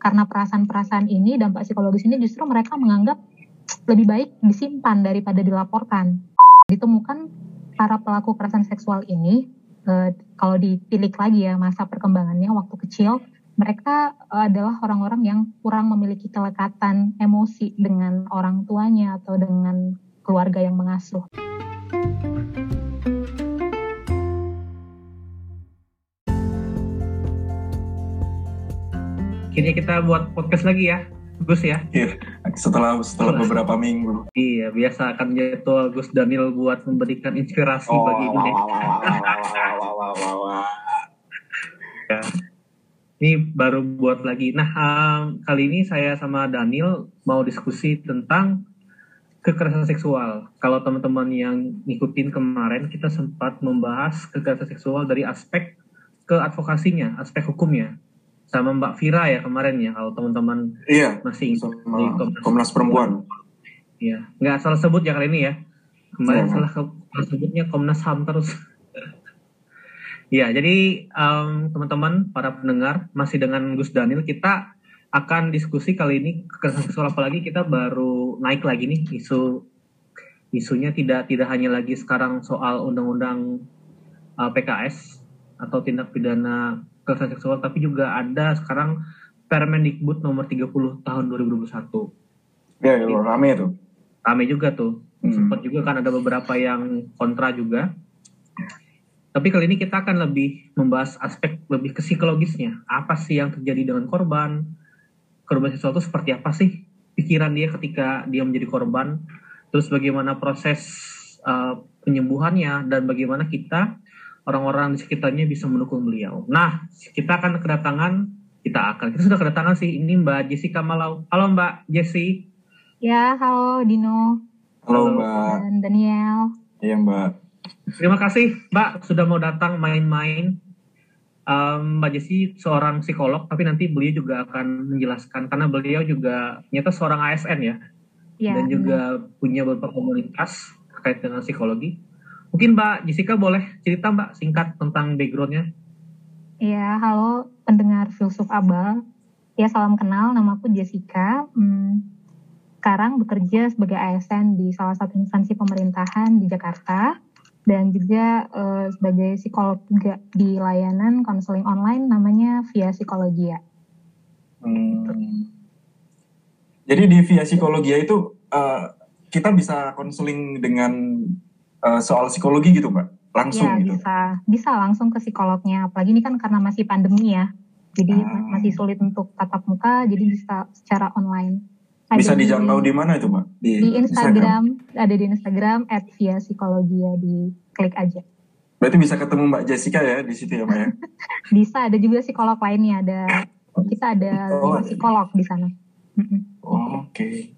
karena perasaan-perasaan ini dampak psikologis ini justru mereka menganggap lebih baik disimpan daripada dilaporkan. Ditemukan para pelaku kekerasan seksual ini eh, kalau ditilik lagi ya masa perkembangannya waktu kecil mereka adalah orang-orang yang kurang memiliki kelekatan emosi dengan orang tuanya atau dengan keluarga yang mengasuh. Akhirnya kita buat podcast lagi ya, Gus ya. Iya, setelah setelah beberapa minggu. Iya, biasa akan jadwal Gus Daniel buat memberikan inspirasi oh, bagi ini. ya. Ini baru buat lagi. Nah, um, kali ini saya sama Daniel mau diskusi tentang kekerasan seksual. Kalau teman-teman yang ngikutin kemarin, kita sempat membahas kekerasan seksual dari aspek keadvokasinya, aspek hukumnya sama Mbak Vira ya kemarin ya kalau teman-teman iya, masih sama Komnas, Komnas Perempuan. Iya, nggak salah sebut ya kali ini ya. Kemarin ya. salah sebutnya Komnas HAM terus. ya, jadi um, teman-teman para pendengar masih dengan Gus Daniel kita akan diskusi kali ini kekerasan seksual apalagi kita baru naik lagi nih isu isunya tidak tidak hanya lagi sekarang soal undang-undang uh, PKS atau tindak pidana kekerasan seksual tapi juga ada sekarang Permendikbud nomor 30 tahun 2021. Ya, ya rame tuh. Rame juga tuh. Hmm. Sempat juga kan ada beberapa yang kontra juga. Tapi kali ini kita akan lebih membahas aspek lebih ke psikologisnya. Apa sih yang terjadi dengan korban? Korban seksual itu seperti apa sih pikiran dia ketika dia menjadi korban? Terus bagaimana proses uh, penyembuhannya dan bagaimana kita orang-orang di sekitarnya bisa mendukung beliau. Nah, kita akan kedatangan, kita akan, kita sudah kedatangan sih, ini Mbak Jessica Malau. Halo Mbak Jessi. Ya, halo Dino. Halo, Mbak. Dan Daniel. Iya Mbak. Terima kasih Mbak sudah mau datang main-main. Um, Mbak Jessi seorang psikolog, tapi nanti beliau juga akan menjelaskan karena beliau juga nyata seorang ASN ya, ya dan juga punya beberapa komunitas terkait dengan psikologi. Mungkin Mbak Jessica boleh cerita Mbak singkat tentang backgroundnya? Iya, halo pendengar filsuf abal. Ya salam kenal, nama aku Jessica. Hmm, sekarang bekerja sebagai ASN di salah satu instansi pemerintahan di Jakarta dan juga uh, sebagai psikolog juga di layanan konseling online namanya Via Psikologia. Hmm. Jadi di Via Psikologia itu uh, kita bisa konseling dengan uh, soal psikologi gitu mbak? Langsung ya, gitu. bisa. Bisa langsung ke psikolognya. Apalagi ini kan karena masih pandemi ya. Jadi hmm. masih sulit untuk tatap muka jadi bisa secara online. Ada bisa dijangkau di, di mana itu mbak? Di, di Instagram, Instagram. Ada di Instagram at via psikologi ya di klik aja. Berarti bisa ketemu mbak Jessica ya di situ ya mbak ya? Bisa. Ada juga psikolog lainnya. Ada kita ada oh, psikolog di sana. Oh, oke. Okay.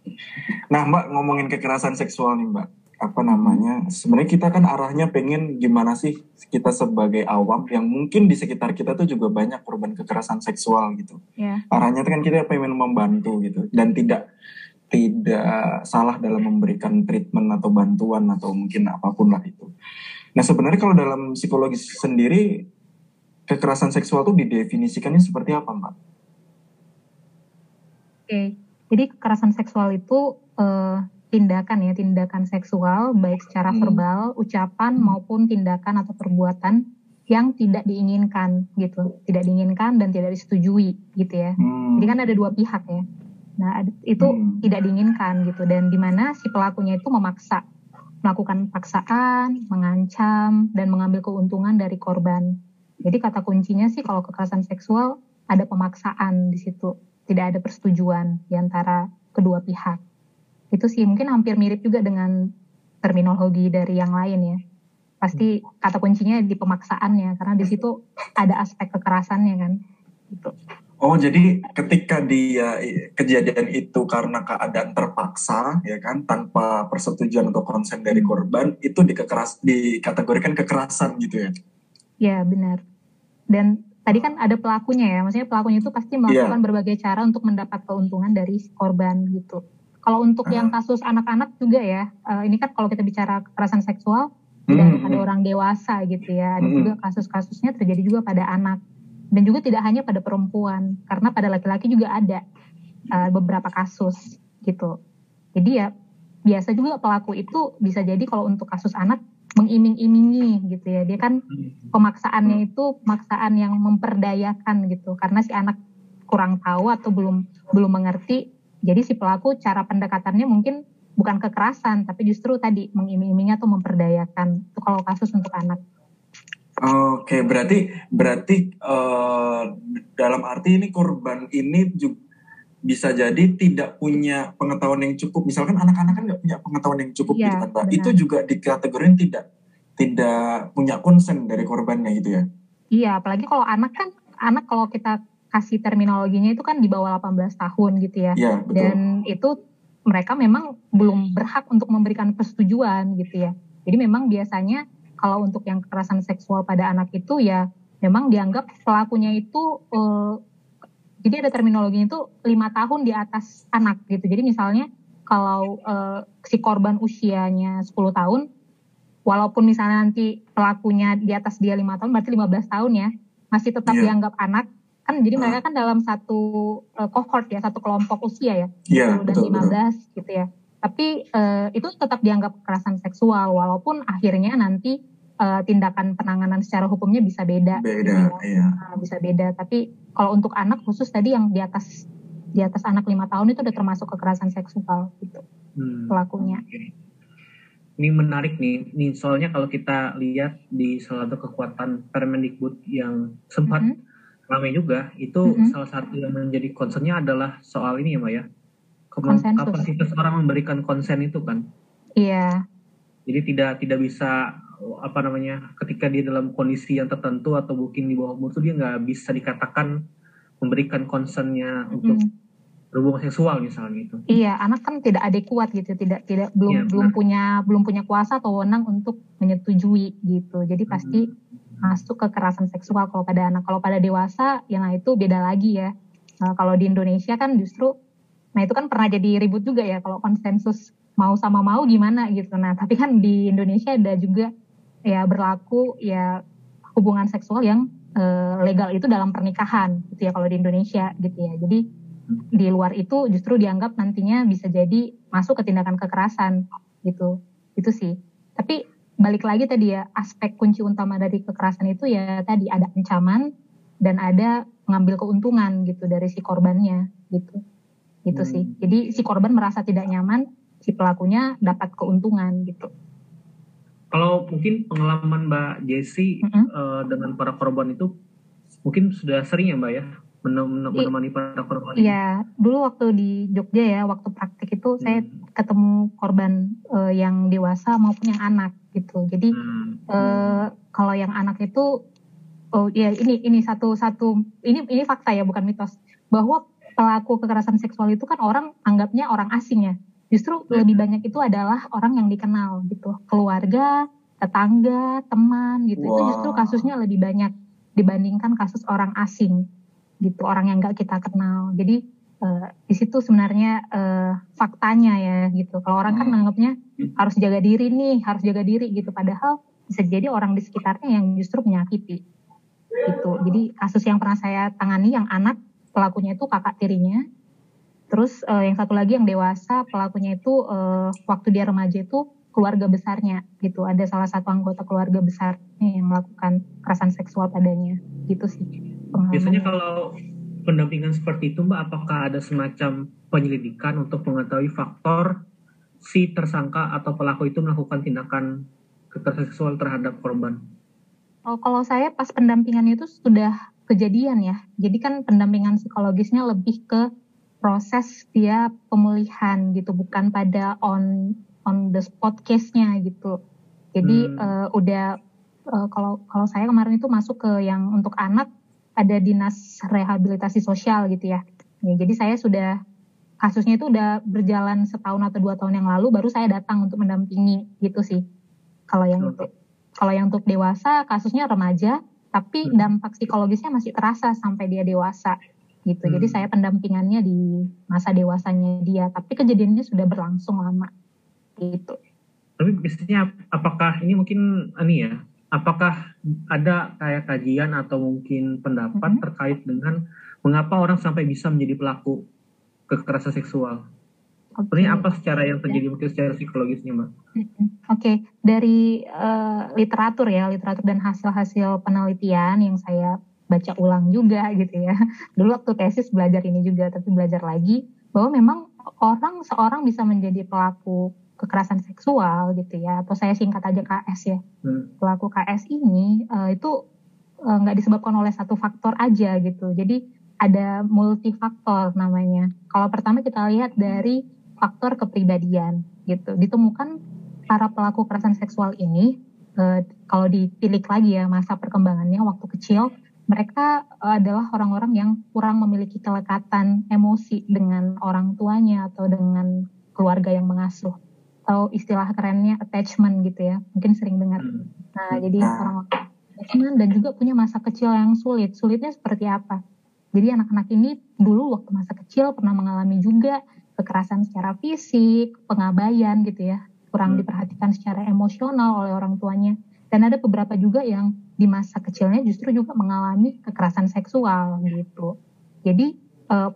nah mbak ngomongin kekerasan seksual nih mbak apa namanya sebenarnya kita kan arahnya pengen gimana sih kita sebagai awam yang mungkin di sekitar kita tuh juga banyak korban kekerasan seksual gitu yeah. arahnya kan kita pengen membantu gitu dan tidak tidak salah dalam memberikan treatment atau bantuan atau mungkin apa pun lah itu nah sebenarnya kalau dalam psikologi sendiri kekerasan seksual tuh didefinisikannya seperti apa mbak? Oke, okay. jadi kekerasan seksual itu uh, tindakan ya, tindakan seksual baik secara hmm. verbal, ucapan maupun tindakan atau perbuatan yang tidak diinginkan gitu, tidak diinginkan dan tidak disetujui gitu ya. Hmm. Jadi kan ada dua pihak ya. Nah itu hmm. tidak diinginkan gitu dan di mana si pelakunya itu memaksa melakukan paksaan, mengancam dan mengambil keuntungan dari korban. Jadi kata kuncinya sih kalau kekerasan seksual ada pemaksaan di situ, tidak ada persetujuan di antara kedua pihak itu sih mungkin hampir mirip juga dengan terminologi dari yang lain ya pasti kata kuncinya di pemaksaannya karena di situ ada aspek kekerasannya kan gitu. Oh jadi ketika dia kejadian itu karena keadaan terpaksa ya kan tanpa persetujuan atau konsen dari hmm. korban itu dikekeras dikategorikan kekerasan gitu ya? Ya benar. Dan tadi kan ada pelakunya ya, maksudnya pelakunya itu pasti melakukan yeah. berbagai cara untuk mendapat keuntungan dari korban gitu. Kalau untuk yang ah. kasus anak-anak juga ya, uh, ini kan kalau kita bicara kekerasan seksual tidak hmm. ada orang dewasa gitu ya, ada hmm. juga kasus-kasusnya terjadi juga pada anak. dan juga tidak hanya pada perempuan karena pada laki-laki juga ada uh, beberapa kasus gitu jadi ya biasa juga pelaku itu bisa jadi kalau untuk kasus anak mengiming-imingi gitu ya dia kan pemaksaannya itu pemaksaan yang memperdayakan gitu karena si anak kurang tahu atau belum belum mengerti jadi si pelaku cara pendekatannya mungkin bukan kekerasan tapi justru tadi mengiming-imingi atau memperdayakan itu kalau kasus untuk anak Oke, berarti berarti uh, dalam arti ini korban ini juga bisa jadi tidak punya pengetahuan yang cukup. Misalkan anak-anak kan nggak punya pengetahuan yang cukup ya, gitu kan, Pak. Itu juga dikategorin tidak tidak punya konsen dari korbannya gitu ya. Iya, apalagi kalau anak kan anak kalau kita kasih terminologinya itu kan di bawah 18 tahun gitu ya. Betul. Dan itu mereka memang belum berhak untuk memberikan persetujuan gitu ya. Jadi memang biasanya kalau untuk yang kekerasan seksual pada anak itu ya memang dianggap pelakunya itu uh, jadi ada terminologinya itu lima tahun di atas anak gitu. Jadi misalnya kalau uh, si korban usianya 10 tahun, walaupun misalnya nanti pelakunya di atas dia lima tahun, berarti 15 tahun ya, masih tetap yeah. dianggap anak. Kan jadi mereka kan dalam satu uh, cohort ya, satu kelompok usia ya, yeah, 10 dan 15 betul. gitu ya. Tapi uh, itu tetap dianggap kekerasan seksual, walaupun akhirnya nanti uh, tindakan penanganan secara hukumnya bisa beda. Beda, ya. iya. Nah, bisa beda. Tapi kalau untuk anak khusus tadi yang di atas di atas anak lima tahun itu udah termasuk kekerasan seksual gitu hmm. pelakunya. Ini menarik nih, nih soalnya kalau kita lihat di salah satu kekuatan Permendikbud yang sempat mm -hmm. Ramai juga, itu mm -hmm. salah satu yang menjadi concernnya adalah soal ini ya Mbak ya, kapasitas orang memberikan konsen itu kan. Iya. Jadi tidak tidak bisa apa namanya ketika dia dalam kondisi yang tertentu atau mungkin di bawah umur itu dia nggak bisa dikatakan memberikan concernnya mm. untuk berhubungan seksual misalnya itu. Iya, anak kan tidak adekuat gitu, tidak tidak belum ya, belum punya belum punya kuasa atau wewenang untuk menyetujui gitu. Jadi pasti hmm. Masuk kekerasan seksual kalau pada anak. Kalau pada dewasa, yang nah itu beda lagi ya. Nah, kalau di Indonesia kan justru, nah itu kan pernah jadi ribut juga ya kalau konsensus mau sama mau gimana gitu. Nah tapi kan di Indonesia ada juga ya berlaku ya hubungan seksual yang uh, legal itu dalam pernikahan gitu ya kalau di Indonesia gitu ya. Jadi di luar itu justru dianggap nantinya bisa jadi masuk ke tindakan kekerasan gitu. Itu sih. Tapi balik lagi tadi ya aspek kunci utama dari kekerasan itu ya tadi ada ancaman dan ada mengambil keuntungan gitu dari si korbannya gitu. Gitu hmm. sih. Jadi si korban merasa tidak nyaman, si pelakunya dapat keuntungan gitu. Kalau mungkin pengalaman Mbak Jessie mm -hmm. uh, dengan para korban itu mungkin sudah sering ya Mbak ya menemani para korban? Iya, dulu waktu di Jogja ya, waktu praktik itu hmm. saya ketemu korban uh, yang dewasa maupun yang anak gitu. Jadi hmm. uh, kalau yang anak itu, oh ya ini ini satu satu ini ini fakta ya bukan mitos bahwa pelaku kekerasan seksual itu kan orang anggapnya orang asing ya Justru hmm. lebih banyak itu adalah orang yang dikenal gitu, keluarga, tetangga, teman gitu. Wow. Itu justru kasusnya lebih banyak dibandingkan kasus orang asing gitu, orang yang nggak kita kenal. Jadi uh, di situ sebenarnya uh, faktanya ya gitu. Kalau orang kan hmm. menganggapnya harus jaga diri nih, harus jaga diri gitu. Padahal bisa jadi orang di sekitarnya yang justru menyakiti gitu. Jadi kasus yang pernah saya tangani yang anak pelakunya itu kakak tirinya Terus uh, yang satu lagi yang dewasa pelakunya itu uh, waktu dia remaja itu keluarga besarnya gitu. Ada salah satu anggota keluarga besarnya yang melakukan kekerasan seksual padanya gitu sih. Biasanya kalau pendampingan seperti itu Mbak, apakah ada semacam penyelidikan untuk mengetahui faktor si tersangka atau pelaku itu melakukan tindakan kekerasan seksual terhadap korban? Oh, kalau saya pas pendampingan itu sudah kejadian ya. Jadi kan pendampingan psikologisnya lebih ke proses dia pemulihan gitu bukan pada on on the spot case-nya gitu jadi hmm. uh, udah uh, kalau kalau saya kemarin itu masuk ke yang untuk anak ada dinas rehabilitasi sosial gitu ya, ya jadi saya sudah kasusnya itu udah berjalan setahun atau dua tahun yang lalu baru saya datang untuk mendampingi gitu sih kalau yang untuk kalau yang untuk dewasa kasusnya remaja tapi hmm. dampak psikologisnya masih terasa sampai dia dewasa gitu. Hmm. Jadi saya pendampingannya di masa dewasanya dia, tapi kejadiannya sudah berlangsung lama gitu. Tapi biasanya apakah ini mungkin ini ya apakah ada kayak kajian atau mungkin pendapat mm -hmm. terkait dengan mengapa orang sampai bisa menjadi pelaku kekerasan seksual? Okay. Ini apa secara yang terjadi mungkin secara psikologisnya, Mbak? Oke, okay. dari uh, literatur ya, literatur dan hasil-hasil penelitian yang saya baca ulang juga gitu ya. Dulu waktu tesis belajar ini juga, tapi belajar lagi bahwa memang orang seorang bisa menjadi pelaku kekerasan seksual gitu ya, atau saya singkat aja KS ya. Hmm. Pelaku KS ini uh, itu eh, nggak uh, disebabkan oleh satu faktor aja gitu. Jadi ada multifaktor namanya. Kalau pertama kita lihat dari faktor kepribadian gitu. Ditemukan para pelaku kekerasan seksual ini eh, kalau ditilik lagi ya masa perkembangannya waktu kecil mereka adalah orang-orang yang kurang memiliki kelekatan emosi dengan orang tuanya atau dengan keluarga yang mengasuh atau istilah kerennya attachment gitu ya mungkin sering dengar hmm. nah jadi orang attachment dan juga punya masa kecil yang sulit sulitnya seperti apa jadi anak-anak ini dulu waktu masa kecil pernah mengalami juga kekerasan secara fisik, pengabaian gitu ya, kurang hmm. diperhatikan secara emosional oleh orang tuanya. Dan ada beberapa juga yang di masa kecilnya justru juga mengalami kekerasan seksual gitu. Jadi eh,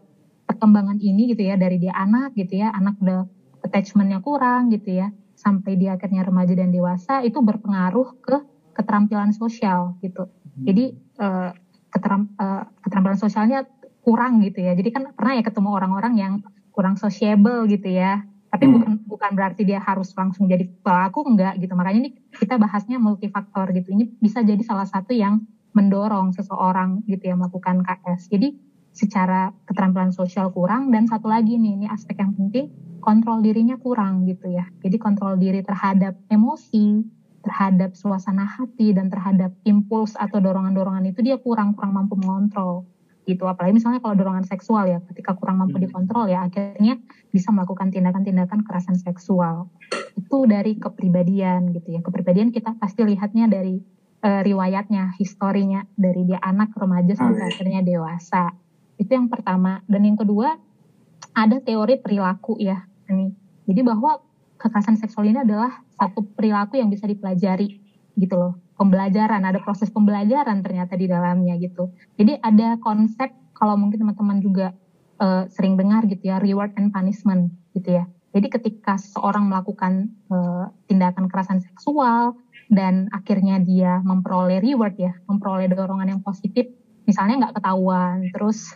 perkembangan ini gitu ya dari dia anak gitu ya, anak udah attachmentnya kurang gitu ya, sampai dia akhirnya remaja dan dewasa itu berpengaruh ke keterampilan sosial gitu. Hmm. Jadi eh, keteram, uh, keterampilan sosialnya kurang gitu ya. Jadi kan pernah ya ketemu orang-orang yang kurang sociable gitu ya. Tapi hmm. bukan bukan berarti dia harus langsung jadi pelaku enggak gitu. Makanya ini kita bahasnya multifaktor gitu. Ini bisa jadi salah satu yang mendorong seseorang gitu ya melakukan KS. Jadi secara keterampilan sosial kurang dan satu lagi nih ini aspek yang penting kontrol dirinya kurang gitu ya. Jadi kontrol diri terhadap emosi, terhadap suasana hati dan terhadap impuls atau dorongan-dorongan itu dia kurang kurang mampu mengontrol gitu apalagi misalnya kalau dorongan seksual ya ketika kurang mampu hmm. dikontrol ya akhirnya bisa melakukan tindakan-tindakan kekerasan seksual itu dari kepribadian gitu ya kepribadian kita pasti lihatnya dari uh, riwayatnya historinya dari dia anak remaja sampai oh, iya. akhirnya dewasa itu yang pertama. Dan yang kedua ada teori perilaku ya ini jadi bahwa kekerasan seksual ini adalah satu perilaku yang bisa dipelajari gitu loh. Pembelajaran ada proses pembelajaran ternyata di dalamnya gitu. Jadi ada konsep kalau mungkin teman-teman juga uh, sering dengar gitu ya reward and punishment gitu ya. Jadi ketika seorang melakukan uh, tindakan kekerasan seksual dan akhirnya dia memperoleh reward ya memperoleh dorongan yang positif misalnya nggak ketahuan terus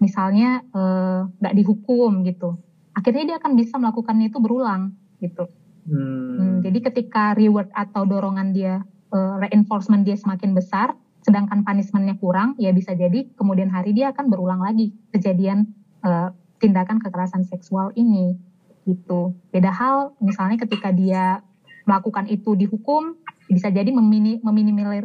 misalnya eh, nggak uh, dihukum gitu akhirnya dia akan bisa melakukan itu berulang gitu. Hmm. Hmm, jadi ketika reward atau dorongan dia uh, reinforcement dia semakin besar, sedangkan punishmentnya kurang, ya bisa jadi kemudian hari dia akan berulang lagi kejadian uh, tindakan kekerasan seksual ini gitu. Beda hal misalnya ketika dia melakukan itu dihukum, bisa jadi memini,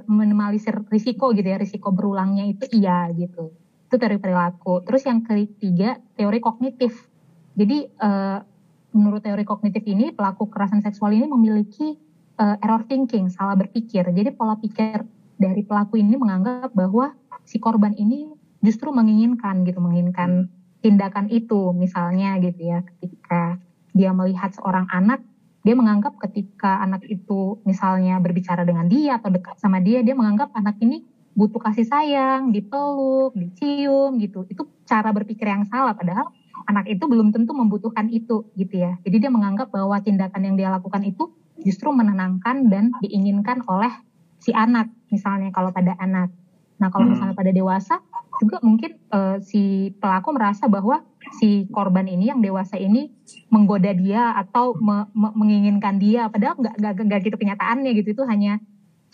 meminimalisir risiko gitu ya, risiko berulangnya itu iya gitu. Itu teori perilaku. Terus yang ketiga teori kognitif. Jadi uh, menurut teori kognitif ini pelaku kekerasan seksual ini memiliki uh, error thinking, salah berpikir. Jadi pola pikir dari pelaku ini menganggap bahwa si korban ini justru menginginkan gitu, menginginkan tindakan itu misalnya gitu ya ketika dia melihat seorang anak dia menganggap ketika anak itu misalnya berbicara dengan dia atau dekat sama dia dia menganggap anak ini butuh kasih sayang, dipeluk, dicium gitu. Itu cara berpikir yang salah padahal anak itu belum tentu membutuhkan itu gitu ya. Jadi dia menganggap bahwa tindakan yang dia lakukan itu justru menenangkan dan diinginkan oleh si anak misalnya kalau pada anak. Nah kalau hmm. misalnya pada dewasa juga mungkin uh, si pelaku merasa bahwa si korban ini yang dewasa ini menggoda dia atau me, me, menginginkan dia padahal nggak nggak gitu kenyataannya gitu itu hanya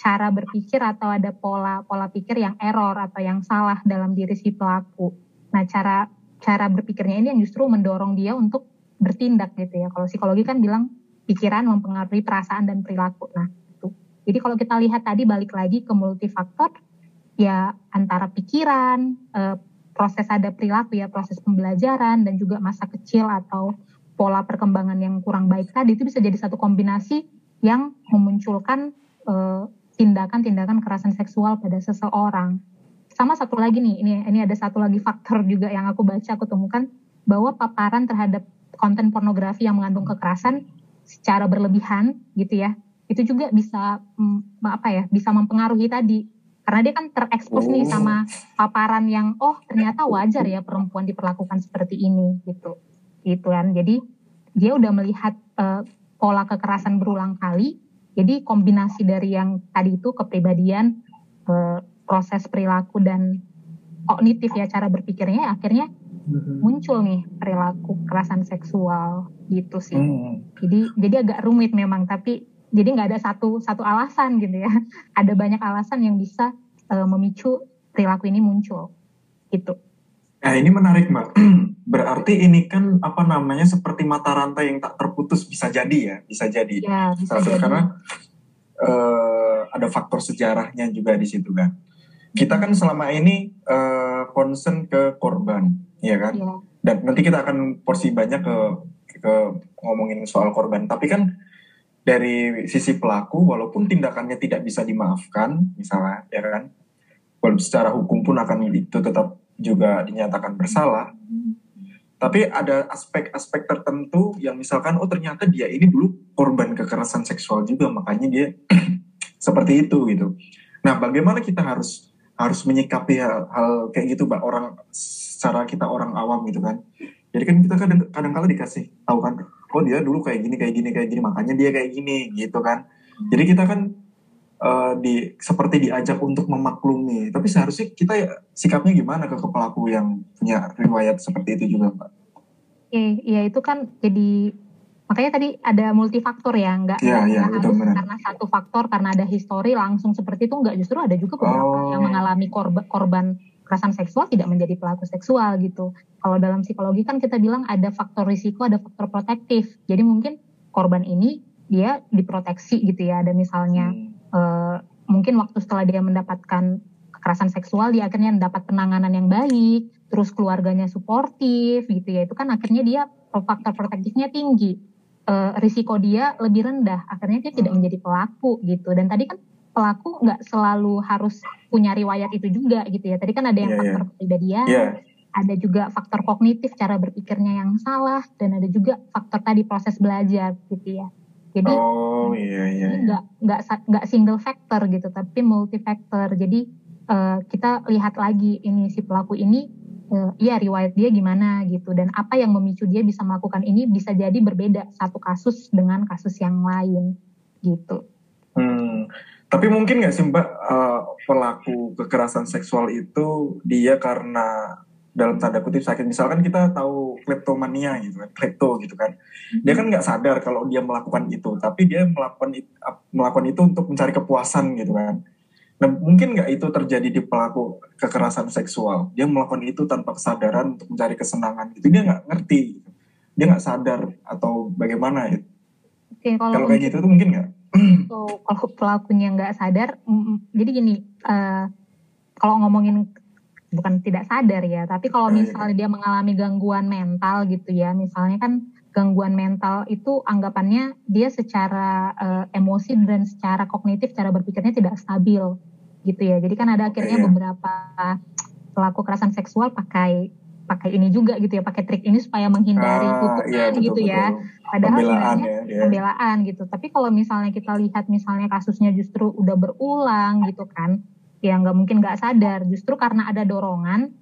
cara berpikir atau ada pola pola pikir yang error atau yang salah dalam diri si pelaku. Nah cara cara berpikirnya ini yang justru mendorong dia untuk bertindak gitu ya. Kalau psikologi kan bilang pikiran mempengaruhi perasaan dan perilaku. Nah, itu. Jadi kalau kita lihat tadi balik lagi ke multifaktor ya antara pikiran, eh, proses ada perilaku ya, proses pembelajaran dan juga masa kecil atau pola perkembangan yang kurang baik tadi itu bisa jadi satu kombinasi yang memunculkan eh, tindakan-tindakan kekerasan seksual pada seseorang. Sama satu lagi nih ini ini ada satu lagi faktor juga yang aku baca aku temukan bahwa paparan terhadap konten pornografi yang mengandung kekerasan secara berlebihan gitu ya itu juga bisa mm, apa ya bisa mempengaruhi tadi. Karena dia kan terekspos oh. nih sama paparan yang oh ternyata wajar ya perempuan diperlakukan seperti ini gitu. Gitu kan jadi dia udah melihat uh, pola kekerasan berulang kali jadi kombinasi dari yang tadi itu kepribadian uh, proses perilaku dan kognitif ya cara berpikirnya akhirnya hmm. muncul nih perilaku kekerasan seksual gitu sih. Hmm. Jadi jadi agak rumit memang tapi jadi nggak ada satu satu alasan gitu ya. Ada banyak alasan yang bisa uh, memicu perilaku ini muncul. Gitu. Nah ini menarik mbak. Berarti ini kan apa namanya seperti mata rantai yang tak terputus bisa jadi ya, bisa jadi. Ya, bisa Salah jadi. Karena uh, ada faktor sejarahnya juga di situ kan. Kita kan selama ini uh, concern ke korban, ya kan? Ya. Dan nanti kita akan porsi banyak ke ke ngomongin soal korban. Tapi kan dari sisi pelaku walaupun tindakannya tidak bisa dimaafkan misalnya ya kan walaupun secara hukum pun akan itu tetap juga dinyatakan bersalah. Tapi ada aspek-aspek tertentu yang misalkan oh ternyata dia ini dulu korban kekerasan seksual juga makanya dia seperti itu gitu. Nah bagaimana kita harus harus menyikapi hal, hal kayak gitu mbak? Orang secara kita orang awam gitu kan? Jadi kan kita kadang kadang kala dikasih tahu kan oh dia dulu kayak gini kayak gini kayak gini makanya dia kayak gini gitu kan? Jadi kita kan uh, di seperti diajak untuk memaklumi tapi seharusnya kita ya, sikapnya gimana ke pelaku yang punya riwayat seperti itu juga mbak Iya, ya itu kan jadi makanya tadi ada multifaktor ya nggak ya, ya, harus karena satu faktor karena ada histori langsung seperti itu nggak justru ada juga beberapa oh. yang mengalami korban korban kekerasan seksual tidak menjadi pelaku seksual gitu. Kalau dalam psikologi kan kita bilang ada faktor risiko, ada faktor protektif. Jadi mungkin korban ini dia diproteksi gitu ya. Ada misalnya hmm. Uh, mungkin waktu setelah dia mendapatkan kekerasan seksual dia akhirnya mendapat penanganan yang baik, terus keluarganya suportif gitu ya. Itu kan akhirnya dia faktor protektifnya tinggi. Uh, risiko dia lebih rendah, akhirnya dia tidak hmm. menjadi pelaku gitu. Dan tadi kan pelaku nggak selalu harus punya riwayat itu juga gitu ya. Tadi kan ada yang yeah, faktor yeah. kepribadian, yeah. ada juga faktor kognitif cara berpikirnya yang salah, dan ada juga faktor tadi proses belajar gitu ya. Jadi oh, yeah, yeah, nggak nggak nggak single factor gitu, tapi multi factor. Jadi uh, kita lihat lagi ini si pelaku ini, uh, iya riwayat dia gimana gitu, dan apa yang memicu dia bisa melakukan ini bisa jadi berbeda satu kasus dengan kasus yang lain gitu. Hmm. Tapi mungkin nggak sih Mbak uh, pelaku kekerasan seksual itu dia karena dalam tanda kutip sakit. Misalkan kita tahu kleptomania gitu kan klepto gitu kan. Dia kan nggak sadar kalau dia melakukan itu tapi dia melakukan itu, melakukan itu untuk mencari kepuasan gitu kan. Nah mungkin nggak itu terjadi di pelaku kekerasan seksual. Dia melakukan itu tanpa kesadaran untuk mencari kesenangan itu dia nggak ngerti dia nggak sadar atau bagaimana itu Oke, kalau, kalau kayak gitu tuh mungkin nggak? Kalau pelakunya nggak sadar, mm, jadi gini, uh, kalau ngomongin bukan tidak sadar ya, tapi kalau iya, iya. misalnya dia mengalami gangguan mental gitu ya, misalnya kan gangguan mental itu anggapannya dia secara uh, emosi dan secara kognitif, cara berpikirnya tidak stabil gitu ya. Jadi kan ada akhirnya iya. beberapa pelaku kekerasan seksual pakai pakai ini juga gitu ya, pakai trik ini supaya menghindari ah, hukuman iya, betul, gitu ya. Padahal pembelaan ya, ya. pembelaan gitu. Tapi kalau misalnya kita lihat misalnya kasusnya justru udah berulang gitu kan, ya nggak mungkin nggak sadar. Justru karena ada dorongan,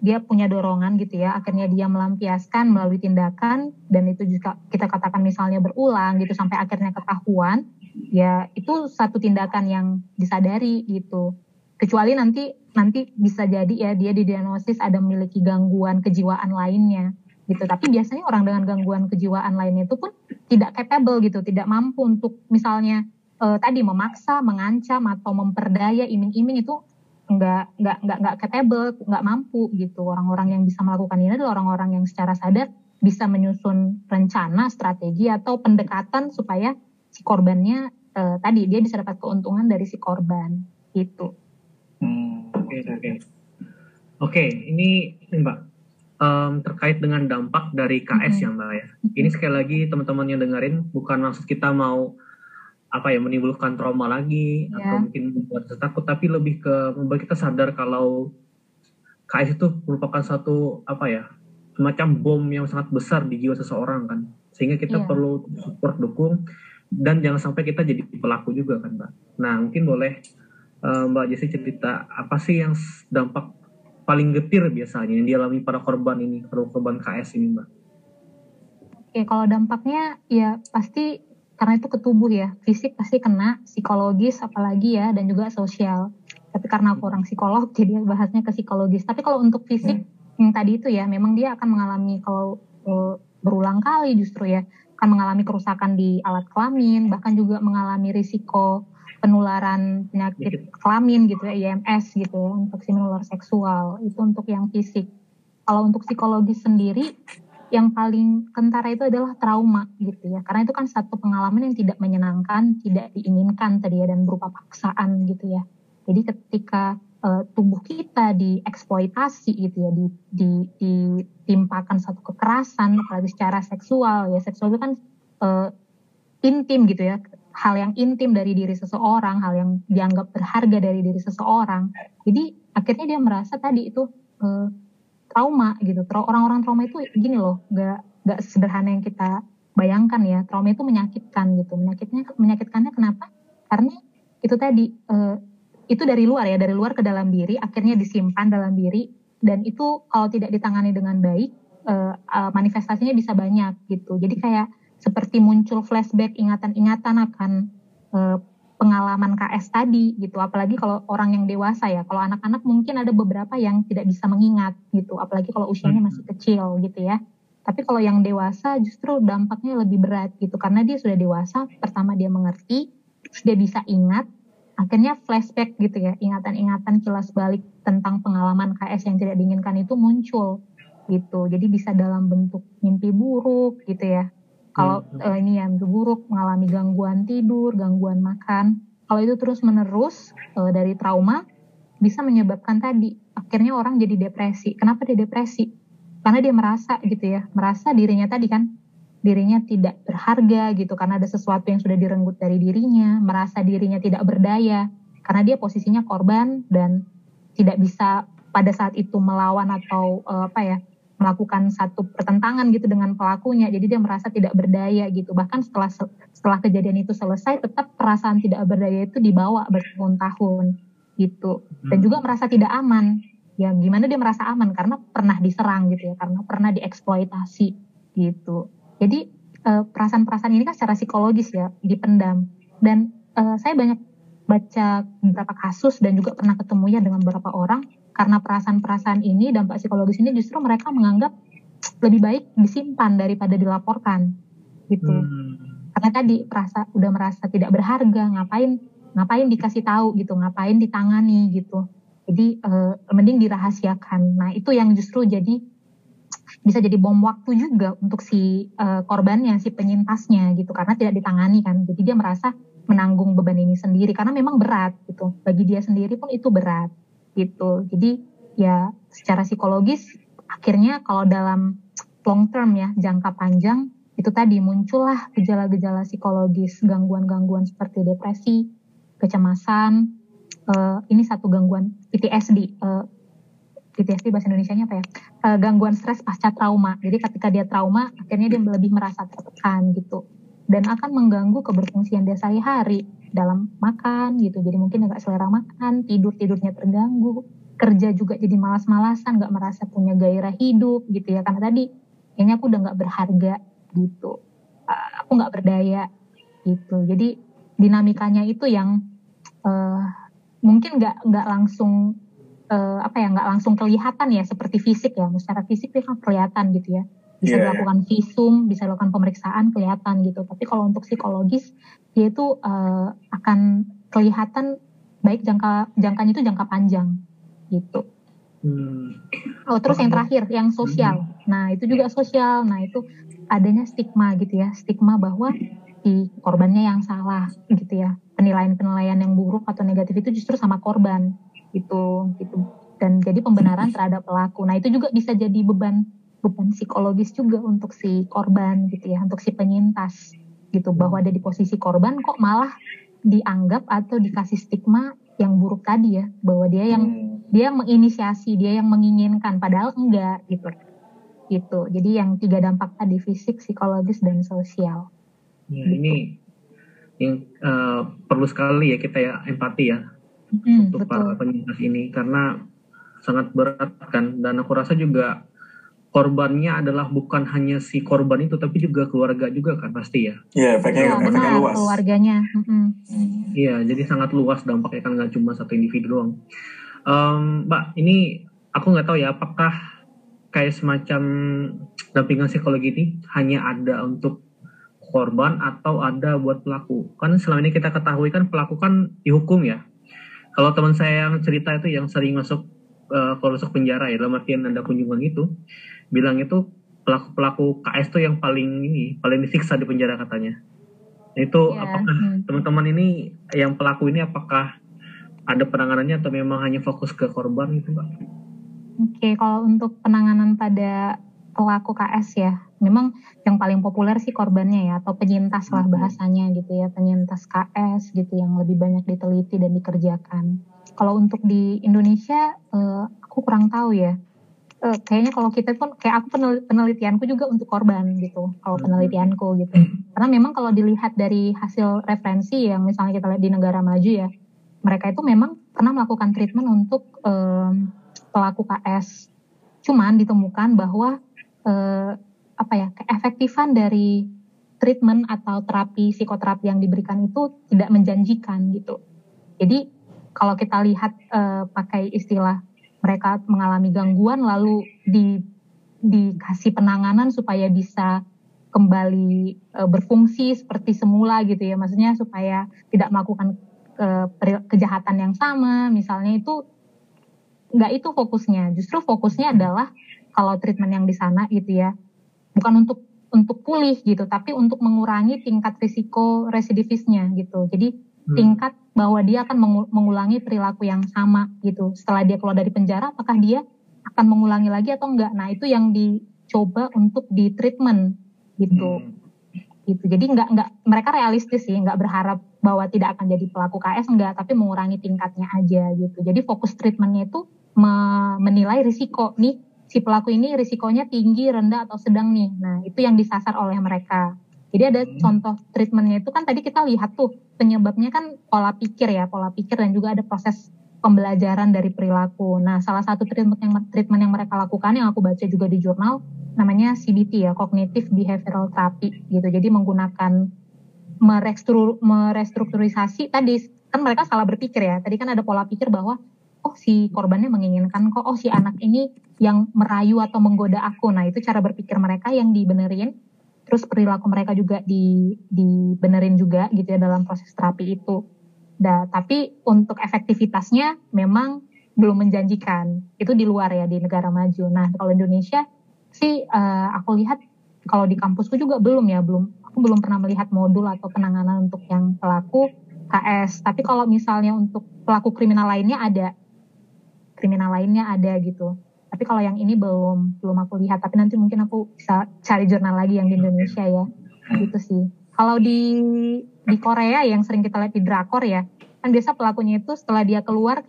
dia punya dorongan gitu ya, akhirnya dia melampiaskan melalui tindakan dan itu juga kita katakan misalnya berulang gitu sampai akhirnya ketahuan, ya itu satu tindakan yang disadari gitu. Kecuali nanti nanti bisa jadi ya dia didiagnosis ada memiliki gangguan kejiwaan lainnya gitu. Tapi biasanya orang dengan gangguan kejiwaan lainnya itu pun tidak capable gitu, tidak mampu untuk misalnya uh, tadi memaksa, mengancam atau memperdaya iming-iming itu nggak nggak nggak nggak capable, nggak mampu gitu. Orang-orang yang bisa melakukan ini adalah orang-orang yang secara sadar bisa menyusun rencana, strategi atau pendekatan supaya si korbannya uh, tadi dia bisa dapat keuntungan dari si korban gitu. Hmm, oke oke. Oke, ini Mbak um, terkait dengan dampak dari KS ya Mbak ya. Ini sekali lagi teman-teman yang dengerin bukan maksud kita mau apa ya menimbulkan trauma lagi yeah. atau mungkin membuat takut tapi lebih ke membuat kita sadar kalau KS itu merupakan satu apa ya semacam bom yang sangat besar di jiwa seseorang kan sehingga kita yeah. perlu support dukung dan jangan sampai kita jadi pelaku juga kan mbak nah mungkin boleh uh, mbak Jesse cerita apa sih yang dampak paling getir biasanya yang dialami para korban ini para korban KS ini mbak Oke, kalau dampaknya ya pasti karena itu ke tubuh ya, fisik pasti kena, psikologis apalagi ya, dan juga sosial. Tapi karena aku orang psikolog, jadi bahasnya ke psikologis. Tapi kalau untuk fisik hmm. yang tadi itu ya, memang dia akan mengalami kalau uh, berulang kali justru ya, akan mengalami kerusakan di alat kelamin, bahkan juga mengalami risiko penularan penyakit kelamin gitu ya, IMS gitu ya, infeksi menular seksual. Itu untuk yang fisik. Kalau untuk psikologis sendiri, yang paling kentara itu adalah trauma gitu ya. Karena itu kan satu pengalaman yang tidak menyenangkan tidak diinginkan tadi ya dan berupa paksaan gitu ya. Jadi ketika uh, tubuh kita dieksploitasi gitu ya di, di, ditimpakan satu kekerasan apalagi secara seksual ya. Seksual itu kan uh, intim gitu ya. Hal yang intim dari diri seseorang hal yang dianggap berharga dari diri seseorang. Jadi akhirnya dia merasa tadi itu uh, trauma gitu. Orang-orang trauma itu gini loh, gak gak sederhana yang kita bayangkan ya. Trauma itu menyakitkan gitu. Menyakitnya menyakitkannya kenapa? Karena itu tadi uh, itu dari luar ya, dari luar ke dalam diri, akhirnya disimpan dalam diri dan itu kalau tidak ditangani dengan baik uh, uh, manifestasinya bisa banyak gitu. Jadi kayak seperti muncul flashback ingatan-ingatan akan uh, pengalaman KS tadi gitu. Apalagi kalau orang yang dewasa ya. Kalau anak-anak mungkin ada beberapa yang tidak bisa mengingat gitu. Apalagi kalau usianya masih hmm. kecil gitu ya. Tapi kalau yang dewasa justru dampaknya lebih berat gitu. Karena dia sudah dewasa pertama dia mengerti terus dia bisa ingat. Akhirnya flashback gitu ya. Ingatan-ingatan kilas balik tentang pengalaman KS yang tidak diinginkan itu muncul gitu. Jadi bisa dalam bentuk mimpi buruk gitu ya kalau hmm. uh, ini yang buruk, mengalami gangguan tidur, gangguan makan, kalau itu terus menerus uh, dari trauma bisa menyebabkan tadi akhirnya orang jadi depresi. Kenapa dia depresi? Karena dia merasa gitu ya, merasa dirinya tadi kan dirinya tidak berharga gitu karena ada sesuatu yang sudah direnggut dari dirinya, merasa dirinya tidak berdaya karena dia posisinya korban dan tidak bisa pada saat itu melawan atau uh, apa ya melakukan satu pertentangan gitu dengan pelakunya jadi dia merasa tidak berdaya gitu. Bahkan setelah setelah kejadian itu selesai tetap perasaan tidak berdaya itu dibawa bertahun-tahun gitu. Dan juga merasa tidak aman. Ya gimana dia merasa aman? Karena pernah diserang gitu ya karena pernah dieksploitasi gitu. Jadi eh, perasaan-perasaan ini kan secara psikologis ya dipendam. Dan uh, saya banyak baca beberapa kasus dan juga pernah ketemu ya dengan beberapa orang karena perasaan-perasaan ini dampak psikologis ini justru mereka menganggap lebih baik disimpan daripada dilaporkan gitu. Hmm. karena tadi perasa udah merasa tidak berharga ngapain ngapain dikasih tahu gitu ngapain ditangani gitu. Jadi uh, mending dirahasiakan. Nah itu yang justru jadi bisa jadi bom waktu juga untuk si uh, korbannya si penyintasnya gitu karena tidak ditangani kan. Jadi dia merasa menanggung beban ini sendiri karena memang berat gitu. Bagi dia sendiri pun itu berat gitu. Jadi ya secara psikologis akhirnya kalau dalam long term ya jangka panjang itu tadi muncullah gejala-gejala psikologis, gangguan-gangguan seperti depresi, kecemasan, uh, ini satu gangguan PTSD. Uh, eh, PTSD bahasa Indonesia-nya apa ya? Uh, gangguan stres pasca trauma. Jadi ketika dia trauma, akhirnya dia lebih merasa tertekan gitu. Dan akan mengganggu keberfungsian dia sehari-hari dalam makan gitu. Jadi mungkin agak selera makan tidur tidurnya terganggu. Kerja juga jadi malas-malasan nggak merasa punya gairah hidup gitu ya. Karena tadi kayaknya aku udah nggak berharga gitu. Uh, aku nggak berdaya gitu. Jadi dinamikanya itu yang uh, mungkin nggak nggak langsung uh, apa ya nggak langsung kelihatan ya seperti fisik ya. Secara fisik dia kan kelihatan gitu ya bisa yeah, iya. dilakukan visum, bisa dilakukan pemeriksaan kelihatan gitu. Tapi kalau untuk psikologis dia itu uh, akan kelihatan baik jangka jangkanya itu jangka panjang gitu. Hmm. Oh terus yang terakhir yang sosial. Hmm. Nah itu juga sosial. Nah itu adanya stigma gitu ya, stigma bahwa si korbannya yang salah gitu ya. Penilaian-penilaian yang buruk atau negatif itu justru sama korban gitu gitu. Dan jadi pembenaran terhadap pelaku. Nah itu juga bisa jadi beban beban psikologis juga untuk si korban gitu ya, untuk si penyintas gitu bahwa ada di posisi korban kok malah dianggap atau dikasih stigma yang buruk tadi ya, bahwa dia yang hmm. dia yang menginisiasi, dia yang menginginkan padahal enggak gitu. Gitu. Jadi yang tiga dampak tadi fisik, psikologis dan sosial. Ya, gitu. ini yang uh, perlu sekali ya kita ya empati ya hmm, untuk betul. para penyintas ini karena sangat berat kan dan aku rasa juga korbannya adalah bukan hanya si korban itu tapi juga keluarga juga kan pasti ya. Iya, yeah, efeknya, ya, efeknya luas. Keluarganya. Iya, mm jadi sangat luas dampaknya kan nggak cuma satu individu doang. Um, Mbak, ini aku nggak tahu ya apakah kayak semacam dampingan psikologi ini hanya ada untuk korban atau ada buat pelaku. Kan selama ini kita ketahui kan pelaku kan dihukum ya. Kalau teman saya yang cerita itu yang sering masuk uh, kalau masuk penjara ya dalam artian ada kunjungan itu bilang itu pelaku pelaku KS tuh yang paling ini paling disiksa di penjara katanya itu yeah. apakah hmm. teman-teman ini yang pelaku ini apakah ada penanganannya atau memang hanya fokus ke korban itu mbak? Oke okay, kalau untuk penanganan pada pelaku KS ya memang yang paling populer sih korbannya ya atau penyintas lah hmm. bahasanya gitu ya penyintas KS gitu yang lebih banyak diteliti dan dikerjakan. Kalau untuk di Indonesia uh, aku kurang tahu ya. Uh, kayaknya kalau kita pun kayak aku penelitianku juga untuk korban gitu kalau hmm. penelitianku gitu. Karena memang kalau dilihat dari hasil referensi yang misalnya kita lihat di negara maju ya mereka itu memang pernah melakukan treatment untuk um, pelaku KS cuman ditemukan bahwa uh, apa ya keefektifan dari treatment atau terapi psikoterapi yang diberikan itu tidak menjanjikan gitu. Jadi kalau kita lihat uh, pakai istilah mereka mengalami gangguan lalu di dikasih penanganan supaya bisa kembali e, berfungsi seperti semula gitu ya. Maksudnya supaya tidak melakukan e, kejahatan yang sama. Misalnya itu nggak itu fokusnya. Justru fokusnya adalah kalau treatment yang di sana gitu ya. Bukan untuk untuk pulih gitu tapi untuk mengurangi tingkat risiko residivisnya gitu. Jadi Hmm. tingkat bahwa dia akan mengulangi perilaku yang sama gitu. Setelah dia keluar dari penjara, apakah dia akan mengulangi lagi atau enggak? Nah itu yang dicoba untuk di treatment gitu. Hmm. gitu. Jadi enggak enggak mereka realistis sih, enggak berharap bahwa tidak akan jadi pelaku KS enggak, tapi mengurangi tingkatnya aja gitu. Jadi fokus treatmentnya itu menilai risiko nih si pelaku ini risikonya tinggi, rendah atau sedang nih. Nah itu yang disasar oleh mereka. Jadi ada hmm. contoh treatmentnya itu kan tadi kita lihat tuh penyebabnya kan pola pikir ya, pola pikir dan juga ada proses pembelajaran dari perilaku. Nah, salah satu treatment yang treatment yang mereka lakukan yang aku baca juga di jurnal namanya CBT ya, Cognitive Behavioral Therapy gitu. Jadi menggunakan merekstru, merestrukturisasi tadi kan mereka salah berpikir ya. Tadi kan ada pola pikir bahwa oh si korbannya menginginkan kok, oh si anak ini yang merayu atau menggoda aku. Nah, itu cara berpikir mereka yang dibenerin terus perilaku mereka juga di dibenerin juga gitu ya dalam proses terapi itu. Nah, tapi untuk efektivitasnya memang belum menjanjikan. Itu di luar ya di negara maju. Nah, kalau Indonesia sih uh, aku lihat kalau di kampusku juga belum ya, belum aku belum pernah melihat modul atau penanganan untuk yang pelaku KS. Tapi kalau misalnya untuk pelaku kriminal lainnya ada. Kriminal lainnya ada gitu tapi kalau yang ini belum belum aku lihat. Tapi nanti mungkin aku bisa cari jurnal lagi yang di Indonesia ya. Gitu sih. Kalau di di Korea yang sering kita lihat di drakor ya kan biasa pelakunya itu setelah dia keluar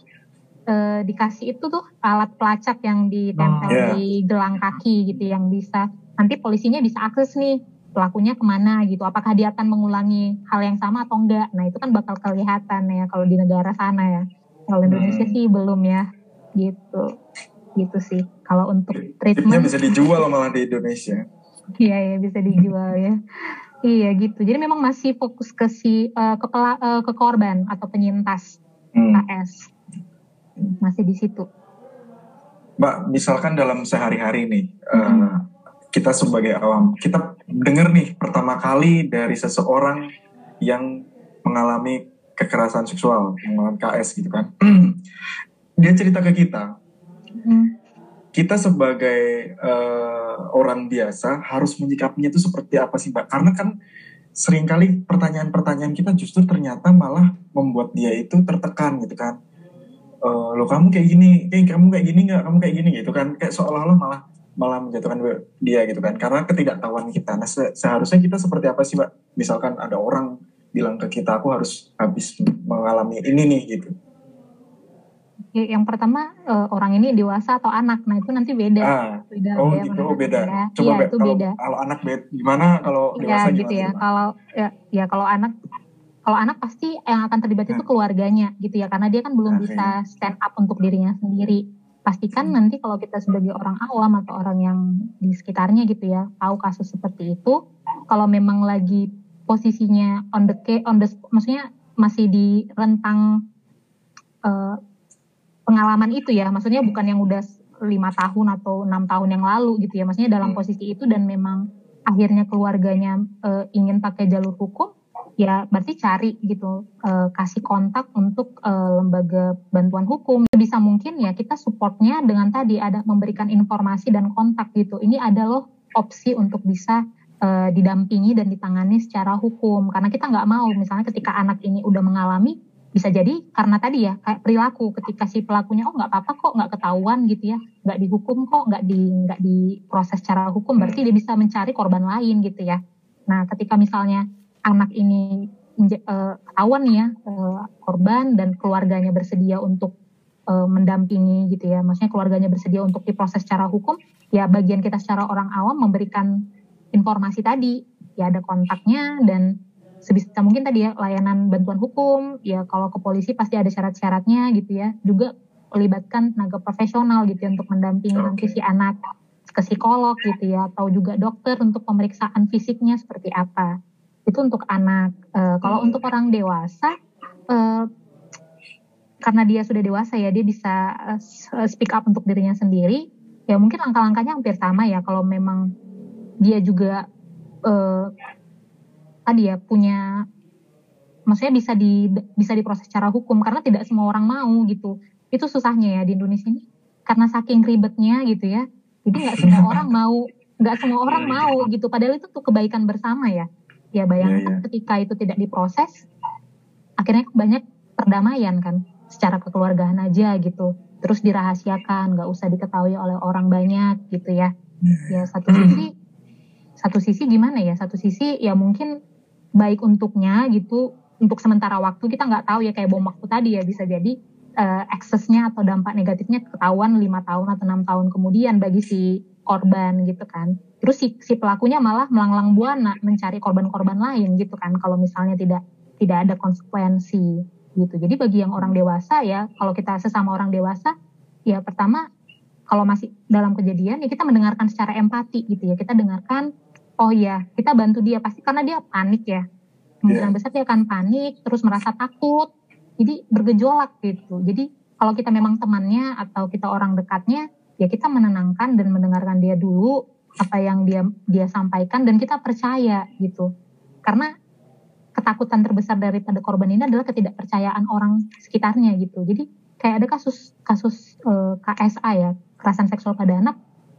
eh, dikasih itu tuh alat pelacak yang ditempel oh, yeah. di gelang kaki gitu yang bisa nanti polisinya bisa akses nih pelakunya ke mana gitu. Apakah dia akan mengulangi hal yang sama atau enggak? Nah itu kan bakal kelihatan ya kalau di negara sana ya. Kalau Indonesia hmm. sih belum ya gitu gitu sih. Kalau untuk treatment bisa dijual malah di Indonesia. Iya ya bisa dijual ya. Iya gitu. Jadi memang masih fokus ke si uh, ke, pela, uh, ke korban atau penyintas hmm. KS. Masih di situ. Mbak, misalkan dalam sehari-hari nih hmm. uh, kita sebagai awam, kita dengar nih pertama kali dari seseorang yang mengalami kekerasan seksual, mengalami KS gitu kan. Dia cerita ke kita, kita sebagai uh, orang biasa harus menyikapinya itu seperti apa sih mbak? Karena kan sering kali pertanyaan-pertanyaan kita justru ternyata malah membuat dia itu tertekan gitu kan. Uh, lo kamu kayak gini, eh kamu kayak gini nggak? Kamu kayak gini gitu kan? Kayak seolah-olah malah malah menjatuhkan dia gitu kan karena ketidaktahuan kita. Nah se seharusnya kita seperti apa sih mbak? Misalkan ada orang bilang ke kita aku harus habis mengalami ini nih gitu yang pertama uh, orang ini dewasa atau anak. Nah itu nanti beda. Ah, beda. Oh ya, gitu. oh, beda. ya. coba ya, itu kalau, beda. kalau anak beda gimana kalau ya, dewasa ya. gitu ya kalau ya ya kalau anak kalau anak pasti yang akan terlibat itu keluarganya gitu ya. Karena dia kan belum bisa stand up untuk dirinya sendiri. Pastikan nanti kalau kita sebagai orang awam atau orang yang di sekitarnya gitu ya tahu kasus seperti itu kalau memang lagi posisinya on the on the maksudnya masih di rentang uh, pengalaman itu ya. Maksudnya bukan yang udah lima tahun atau enam tahun yang lalu gitu ya. Maksudnya dalam hmm. posisi itu dan memang akhirnya keluarganya uh, ingin pakai jalur hukum ya berarti cari gitu uh, kasih kontak untuk uh, lembaga bantuan hukum. Bisa mungkin ya kita supportnya dengan tadi ada memberikan informasi dan kontak gitu. Ini ada loh opsi untuk bisa uh, didampingi dan ditangani secara hukum. Karena kita nggak mau misalnya ketika anak ini udah mengalami bisa jadi karena tadi ya kayak perilaku. Ketika si pelakunya oh nggak apa-apa kok nggak ketahuan gitu ya. Nggak dihukum kok nggak di nggak diproses secara hukum berarti dia bisa mencari korban lain gitu ya. Nah ketika misalnya anak ini uh, ketahuan ya uh, korban dan keluarganya bersedia untuk uh, mendampingi gitu ya, maksudnya keluarganya bersedia untuk diproses secara hukum, ya bagian kita secara orang awam memberikan informasi tadi, ya ada kontaknya dan sebisa mungkin tadi ya layanan bantuan hukum, ya kalau ke polisi pasti ada syarat-syaratnya gitu ya, juga melibatkan tenaga profesional gitu ya, untuk mendampingi okay. nanti si anak ke psikolog gitu ya, atau juga dokter untuk pemeriksaan fisiknya seperti apa itu untuk anak. Uh, kalau untuk orang dewasa, uh, karena dia sudah dewasa ya, dia bisa uh, speak up untuk dirinya sendiri. Ya mungkin langkah-langkahnya hampir sama ya. Kalau memang dia juga uh, tadi ya punya, maksudnya bisa di bisa diproses secara hukum karena tidak semua orang mau gitu. Itu susahnya ya di Indonesia ini karena saking ribetnya gitu ya. Jadi nggak semua orang mau, nggak semua orang iya, iya. mau gitu. Padahal itu tuh kebaikan bersama ya ya bayangkan yeah. ketika itu tidak diproses akhirnya banyak perdamaian kan secara kekeluargaan aja gitu terus dirahasiakan nggak usah diketahui oleh orang banyak gitu ya ya satu sisi satu sisi gimana ya satu sisi ya mungkin baik untuknya gitu untuk sementara waktu kita nggak tahu ya kayak bom waktu tadi ya bisa jadi uh, eksesnya atau dampak negatifnya ketahuan lima tahun atau enam tahun kemudian bagi si korban gitu kan. Terus si, si pelakunya malah melanglang buana mencari korban-korban lain gitu kan kalau misalnya tidak tidak ada konsekuensi gitu. Jadi bagi yang orang dewasa ya, kalau kita sesama orang dewasa ya pertama kalau masih dalam kejadian ya kita mendengarkan secara empati gitu ya. Kita dengarkan oh ya, kita bantu dia pasti karena dia panik ya. Kemungkinan yeah. besar dia akan panik, terus merasa takut. Jadi bergejolak gitu. Jadi kalau kita memang temannya atau kita orang dekatnya, ya kita menenangkan dan mendengarkan dia dulu apa yang dia dia sampaikan dan kita percaya gitu karena ketakutan terbesar daripada korban ini adalah ketidakpercayaan orang sekitarnya gitu jadi kayak ada kasus kasus uh, eh, KSA ya kekerasan seksual pada anak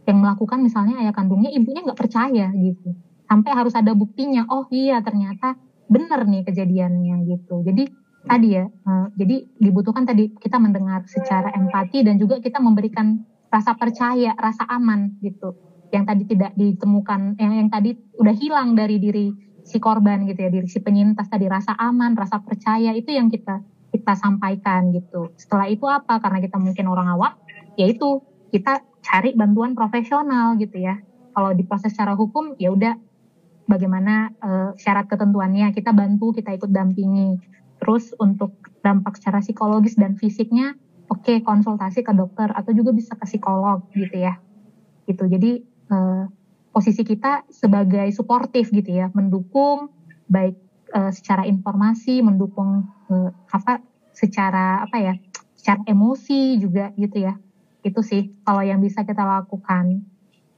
yang melakukan misalnya ayah kandungnya ibunya nggak percaya gitu sampai harus ada buktinya oh iya ternyata benar nih kejadiannya gitu jadi tadi ya uh, jadi dibutuhkan tadi kita mendengar secara empati dan juga kita memberikan rasa percaya, rasa aman gitu. Yang tadi tidak ditemukan, yang yang tadi udah hilang dari diri si korban gitu ya, diri si penyintas tadi rasa aman, rasa percaya itu yang kita kita sampaikan gitu. Setelah itu apa? Karena kita mungkin orang awam, yaitu kita cari bantuan profesional gitu ya. Kalau diproses secara hukum ya udah bagaimana uh, syarat ketentuannya kita bantu, kita ikut dampingi. Terus untuk dampak secara psikologis dan fisiknya oke okay, konsultasi ke dokter atau juga bisa ke psikolog gitu ya gitu jadi uh, posisi kita sebagai suportif gitu ya mendukung baik uh, secara informasi mendukung uh, apa secara apa ya secara emosi juga gitu ya itu sih kalau yang bisa kita lakukan.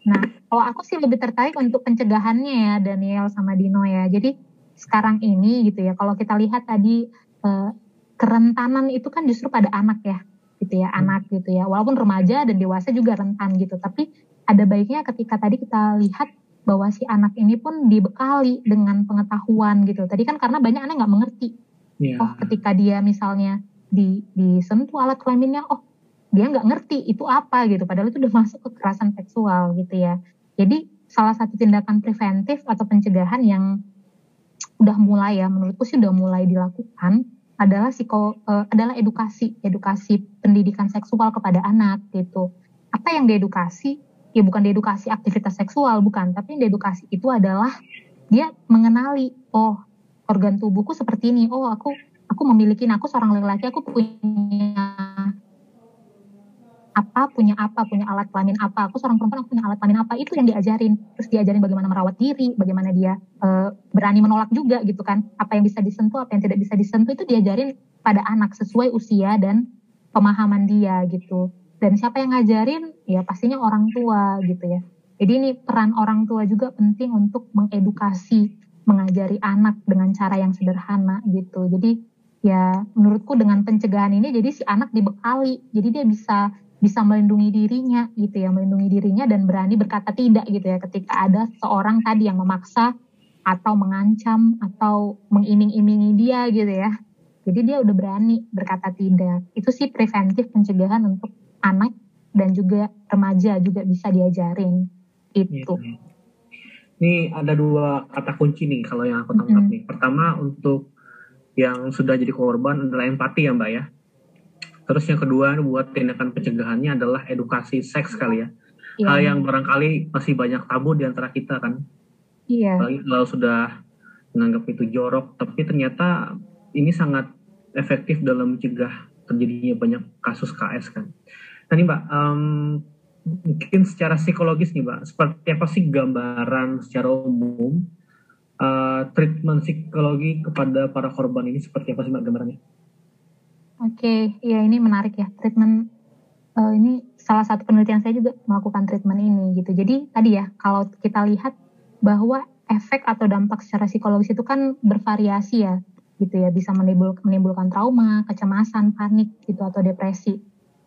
Nah kalau aku sih lebih tertarik untuk pencegahannya ya Daniel sama Dino ya. Jadi sekarang ini gitu ya kalau kita lihat tadi uh, kerentanan itu kan justru pada anak ya gitu ya hmm. anak gitu ya. Walaupun remaja dan dewasa juga rentan gitu tapi ada baiknya ketika tadi kita lihat bahwa si anak ini pun dibekali dengan pengetahuan gitu. Tadi kan karena banyak anak nggak mengerti. Yeah. oh ketika dia misalnya di disentuh alat kelaminnya oh dia nggak ngerti itu apa gitu. Padahal itu udah masuk kekerasan seksual gitu ya. Jadi salah satu tindakan preventif atau pencegahan yang udah mulai ya menurutku sih udah mulai dilakukan adalah psiko uh, adalah edukasi edukasi pendidikan seksual kepada anak gitu. Apa yang diedukasi? Ya bukan diedukasi aktivitas seksual bukan. Tapi yang diedukasi itu adalah dia mengenali oh organ tubuhku seperti ini. Oh aku aku memiliki nah, aku seorang laki-laki aku punya apa punya apa punya alat kelamin apa. Aku seorang perempuan aku punya alat kelamin apa. Itu yang diajarin. Terus diajarin bagaimana merawat diri bagaimana dia uh, berani menolak juga gitu kan. Apa yang bisa disentuh apa yang tidak bisa disentuh itu diajarin pada anak sesuai usia dan pemahaman dia gitu. Dan siapa yang ngajarin? Ya pastinya orang tua gitu ya. Jadi ini peran orang tua juga penting untuk mengedukasi mengajari anak dengan cara yang sederhana gitu. Jadi ya menurutku dengan pencegahan ini jadi si anak dibekali. Jadi dia bisa bisa melindungi dirinya gitu ya, melindungi dirinya dan berani berkata tidak gitu ya ketika ada seorang tadi yang memaksa atau mengancam atau mengiming-imingi dia gitu ya. Jadi dia udah berani berkata tidak. Itu sih preventif pencegahan untuk anak dan juga remaja juga bisa diajarin. Itu. Iya. Ini ada dua kata kunci nih kalau yang aku tangkap mm -hmm. nih. Pertama untuk yang sudah jadi korban adalah empati ya Mbak ya Terus yang kedua buat tindakan pencegahannya adalah edukasi seks kali ya. Iya. Hal yang barangkali masih banyak tabu di antara kita kan. Iya. Kalau sudah menganggap itu jorok, tapi ternyata ini sangat efektif dalam mencegah terjadinya banyak kasus KS kan. Nah nih Mbak, um, mungkin secara psikologis nih Mbak, seperti apa sih gambaran secara umum uh, treatment psikologi kepada para korban ini seperti apa sih Mbak gambarannya? Oke, ya ini menarik ya treatment uh, ini salah satu penelitian saya juga melakukan treatment ini gitu. Jadi tadi ya kalau kita lihat bahwa efek atau dampak secara psikologis itu kan bervariasi ya gitu ya bisa menimbul, menimbulkan trauma, kecemasan, panik gitu atau depresi.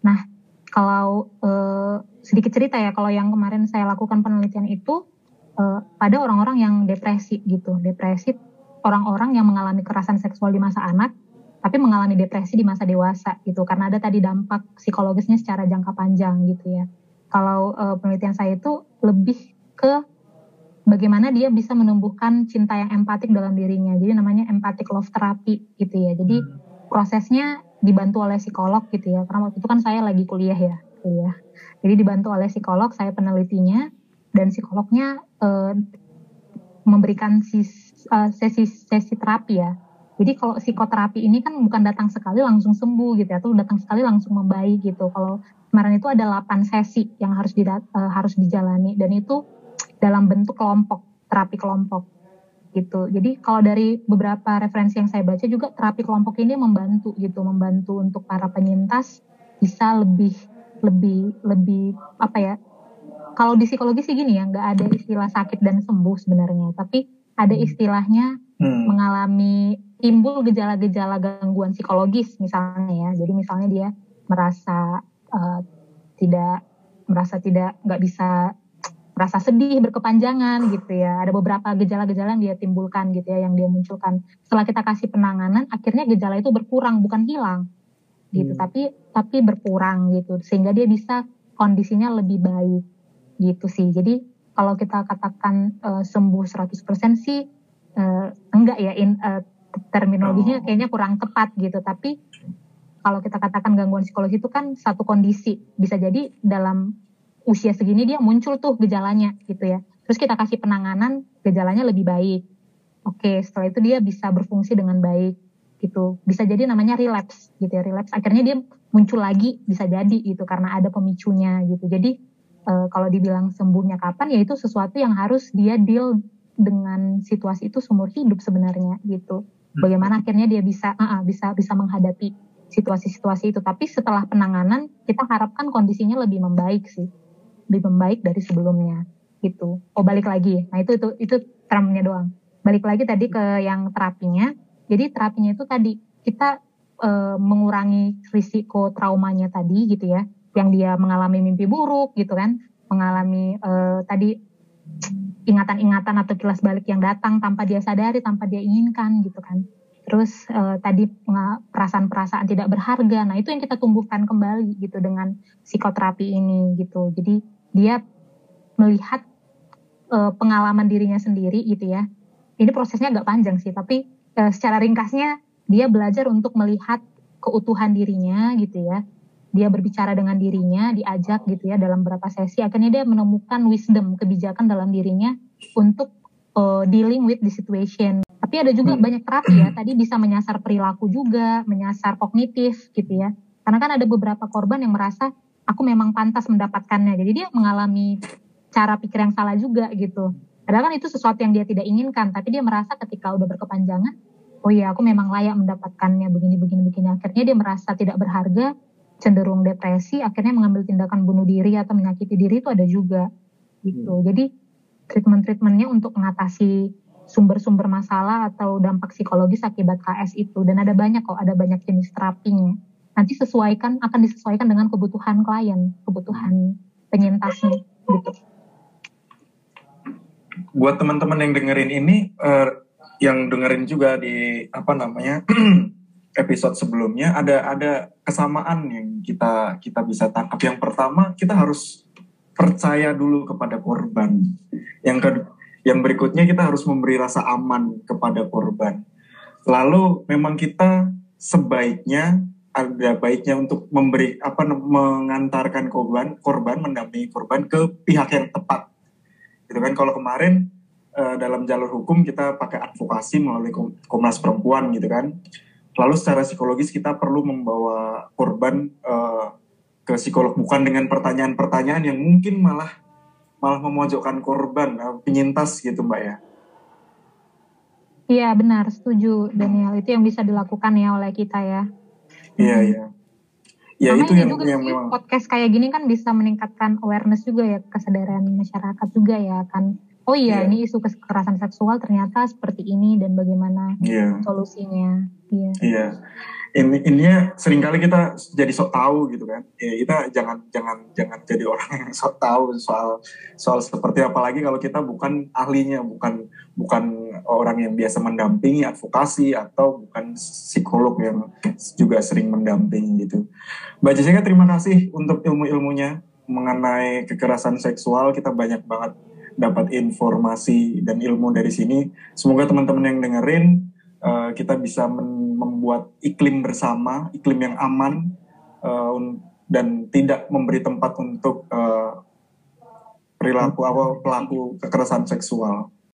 Nah kalau uh, sedikit cerita ya kalau yang kemarin saya lakukan penelitian itu uh, pada orang-orang yang depresi gitu, depresi orang-orang yang mengalami kekerasan seksual di masa anak tapi mengalami depresi di masa dewasa gitu karena ada tadi dampak psikologisnya secara jangka panjang gitu ya. Kalau uh, penelitian saya itu lebih ke bagaimana dia bisa menumbuhkan cinta yang empatik dalam dirinya. Jadi namanya empathic love therapy gitu ya. Jadi hmm. prosesnya dibantu oleh psikolog gitu ya. Karena waktu itu kan saya lagi kuliah ya, kuliah. Jadi dibantu oleh psikolog, saya penelitinya dan psikolognya uh, memberikan sis, uh, sesi sesi terapi ya jadi kalau psikoterapi ini kan bukan datang sekali langsung sembuh gitu ya, atau datang sekali langsung membaik gitu. Kalau kemarin itu ada 8 sesi yang harus di, uh, eh, harus dijalani dan itu dalam bentuk kelompok, terapi kelompok gitu. Jadi kalau dari beberapa referensi yang saya baca juga terapi kelompok ini membantu gitu, membantu untuk para penyintas bisa lebih lebih lebih apa ya? Kalau di psikologi sih gini ya, nggak ada istilah sakit dan sembuh sebenarnya, tapi ada hmm. istilahnya hmm. mengalami timbul gejala-gejala gangguan psikologis misalnya ya. Jadi misalnya dia merasa uh, tidak merasa tidak nggak bisa merasa sedih berkepanjangan gitu ya. Ada beberapa gejala-gejala yang dia timbulkan gitu ya, yang dia munculkan. Setelah kita kasih penanganan, akhirnya gejala itu berkurang bukan hilang gitu, hmm. tapi tapi berkurang gitu sehingga dia bisa kondisinya lebih baik gitu sih. Jadi kalau kita katakan uh, sembuh 100% sih uh, enggak ya in, uh, terminologinya oh. kayaknya kurang tepat gitu. Tapi kalau kita katakan gangguan psikologis itu kan satu kondisi. Bisa jadi dalam usia segini dia muncul tuh gejalanya gitu ya. Terus kita kasih penanganan gejalanya lebih baik. Oke setelah itu dia bisa berfungsi dengan baik gitu. Bisa jadi namanya relapse gitu ya relapse. Akhirnya dia muncul lagi bisa jadi gitu karena ada pemicunya gitu. Jadi e, kalau dibilang sembuhnya kapan ya itu sesuatu yang harus dia deal dengan situasi itu seumur hidup sebenarnya gitu bagaimana akhirnya dia bisa uh, bisa bisa menghadapi situasi-situasi itu. Tapi setelah penanganan kita harapkan kondisinya lebih membaik sih. Lebih membaik dari sebelumnya gitu. Oh balik lagi. Nah itu itu itu termnya doang. Balik lagi tadi ke yang terapinya. Jadi terapinya itu tadi kita uh, mengurangi risiko traumanya tadi gitu ya. Yang dia mengalami mimpi buruk gitu kan. Mengalami uh, tadi ingatan-ingatan atau kilas balik yang datang tanpa dia sadari, tanpa dia inginkan gitu kan. Terus uh, tadi perasaan-perasaan tidak berharga. Nah, itu yang kita tumbuhkan kembali gitu dengan psikoterapi ini gitu. Jadi dia melihat uh, pengalaman dirinya sendiri gitu ya. Ini prosesnya agak panjang sih, tapi secara ringkasnya dia belajar untuk melihat keutuhan dirinya gitu ya dia berbicara dengan dirinya, diajak gitu ya dalam beberapa sesi, akhirnya dia menemukan wisdom, kebijakan dalam dirinya untuk uh, dealing with the situation. Tapi ada juga hmm. banyak terapi ya, tadi bisa menyasar perilaku juga, menyasar kognitif gitu ya. Karena kan ada beberapa korban yang merasa aku memang pantas mendapatkannya. Jadi dia mengalami cara pikir yang salah juga gitu. Padahal kan itu sesuatu yang dia tidak inginkan, tapi dia merasa ketika udah berkepanjangan, oh iya aku memang layak mendapatkannya begini begini begini. Akhirnya dia merasa tidak berharga, cenderung depresi, akhirnya mengambil tindakan bunuh diri atau menyakiti diri itu ada juga gitu. Hmm. Jadi treatment-treatmentnya untuk mengatasi sumber-sumber masalah atau dampak psikologis akibat KS itu dan ada banyak kok ada banyak jenis terapinya nanti sesuaikan akan disesuaikan dengan kebutuhan klien kebutuhan penyintasnya gitu buat teman-teman yang dengerin ini uh, yang dengerin juga di apa namanya episode sebelumnya ada ada kesamaan yang kita kita bisa tangkap yang pertama kita harus percaya dulu kepada korban yang kedua yang berikutnya kita harus memberi rasa aman kepada korban. Lalu memang kita sebaiknya ada baiknya untuk memberi apa mengantarkan korban korban mendampingi korban ke pihak yang tepat. Gitu kan kalau kemarin uh, dalam jalur hukum kita pakai advokasi melalui Komnas Perempuan gitu kan. Lalu secara psikologis kita perlu membawa korban uh, ke psikolog bukan dengan pertanyaan-pertanyaan yang mungkin malah malah memojokkan korban eh, penyintas gitu mbak ya. Iya benar. Setuju Daniel. Itu yang bisa dilakukan ya oleh kita ya. Iya iya. Ya Karena itu yang, juga yang memang podcast kayak gini kan bisa meningkatkan awareness juga ya kesadaran masyarakat juga ya kan. Oh iya yeah. ini isu kekerasan seksual ternyata seperti ini dan bagaimana yeah. solusinya iya. Iya. Ini ininya sering kali kita jadi sok tahu gitu kan. Ya kita jangan jangan jangan jadi orang yang sok tahu soal soal seperti apa. Lagi kalau kita bukan ahlinya bukan bukan orang yang biasa mendampingi advokasi atau bukan psikolog yang juga sering mendampingi gitu. Mbak Jessica terima kasih untuk ilmu-ilmunya mengenai kekerasan seksual. Kita banyak banget dapat informasi dan ilmu dari sini. Semoga teman-teman yang dengerin uh, kita bisa membuat iklim bersama, iklim yang aman uh, dan tidak memberi tempat untuk uh, perilaku apa pelaku kekerasan seksual.